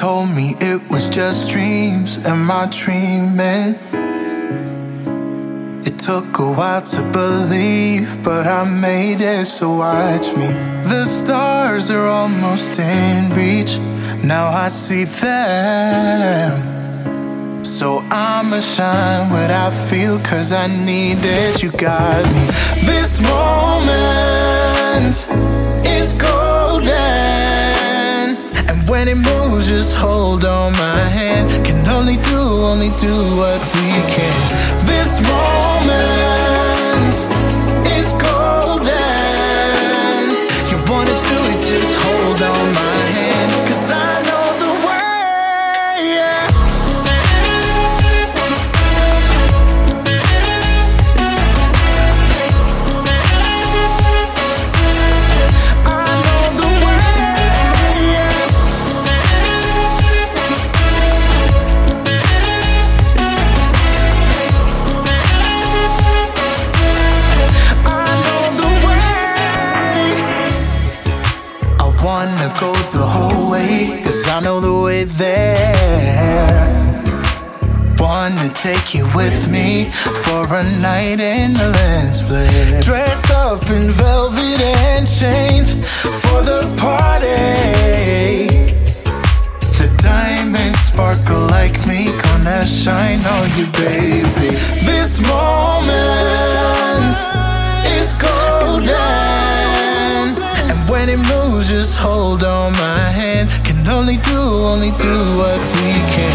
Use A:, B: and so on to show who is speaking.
A: told me it was just dreams. Am I dreaming? It took a while to believe, but I made it, so watch me. The stars are almost in reach, now I see them. So I'ma shine what I feel, cause I need it, you got me. This moment when it moves, just hold on my hand. Can only do, only do what we can. Wanna go the whole way, cause I know the way there. Wanna take you with me for a night in the lens flare. Dressed up in velvet and chains for the party. The diamonds sparkle like me, gonna shine on you, baby. It moves, just hold on my hand. Can only do, only do what we can.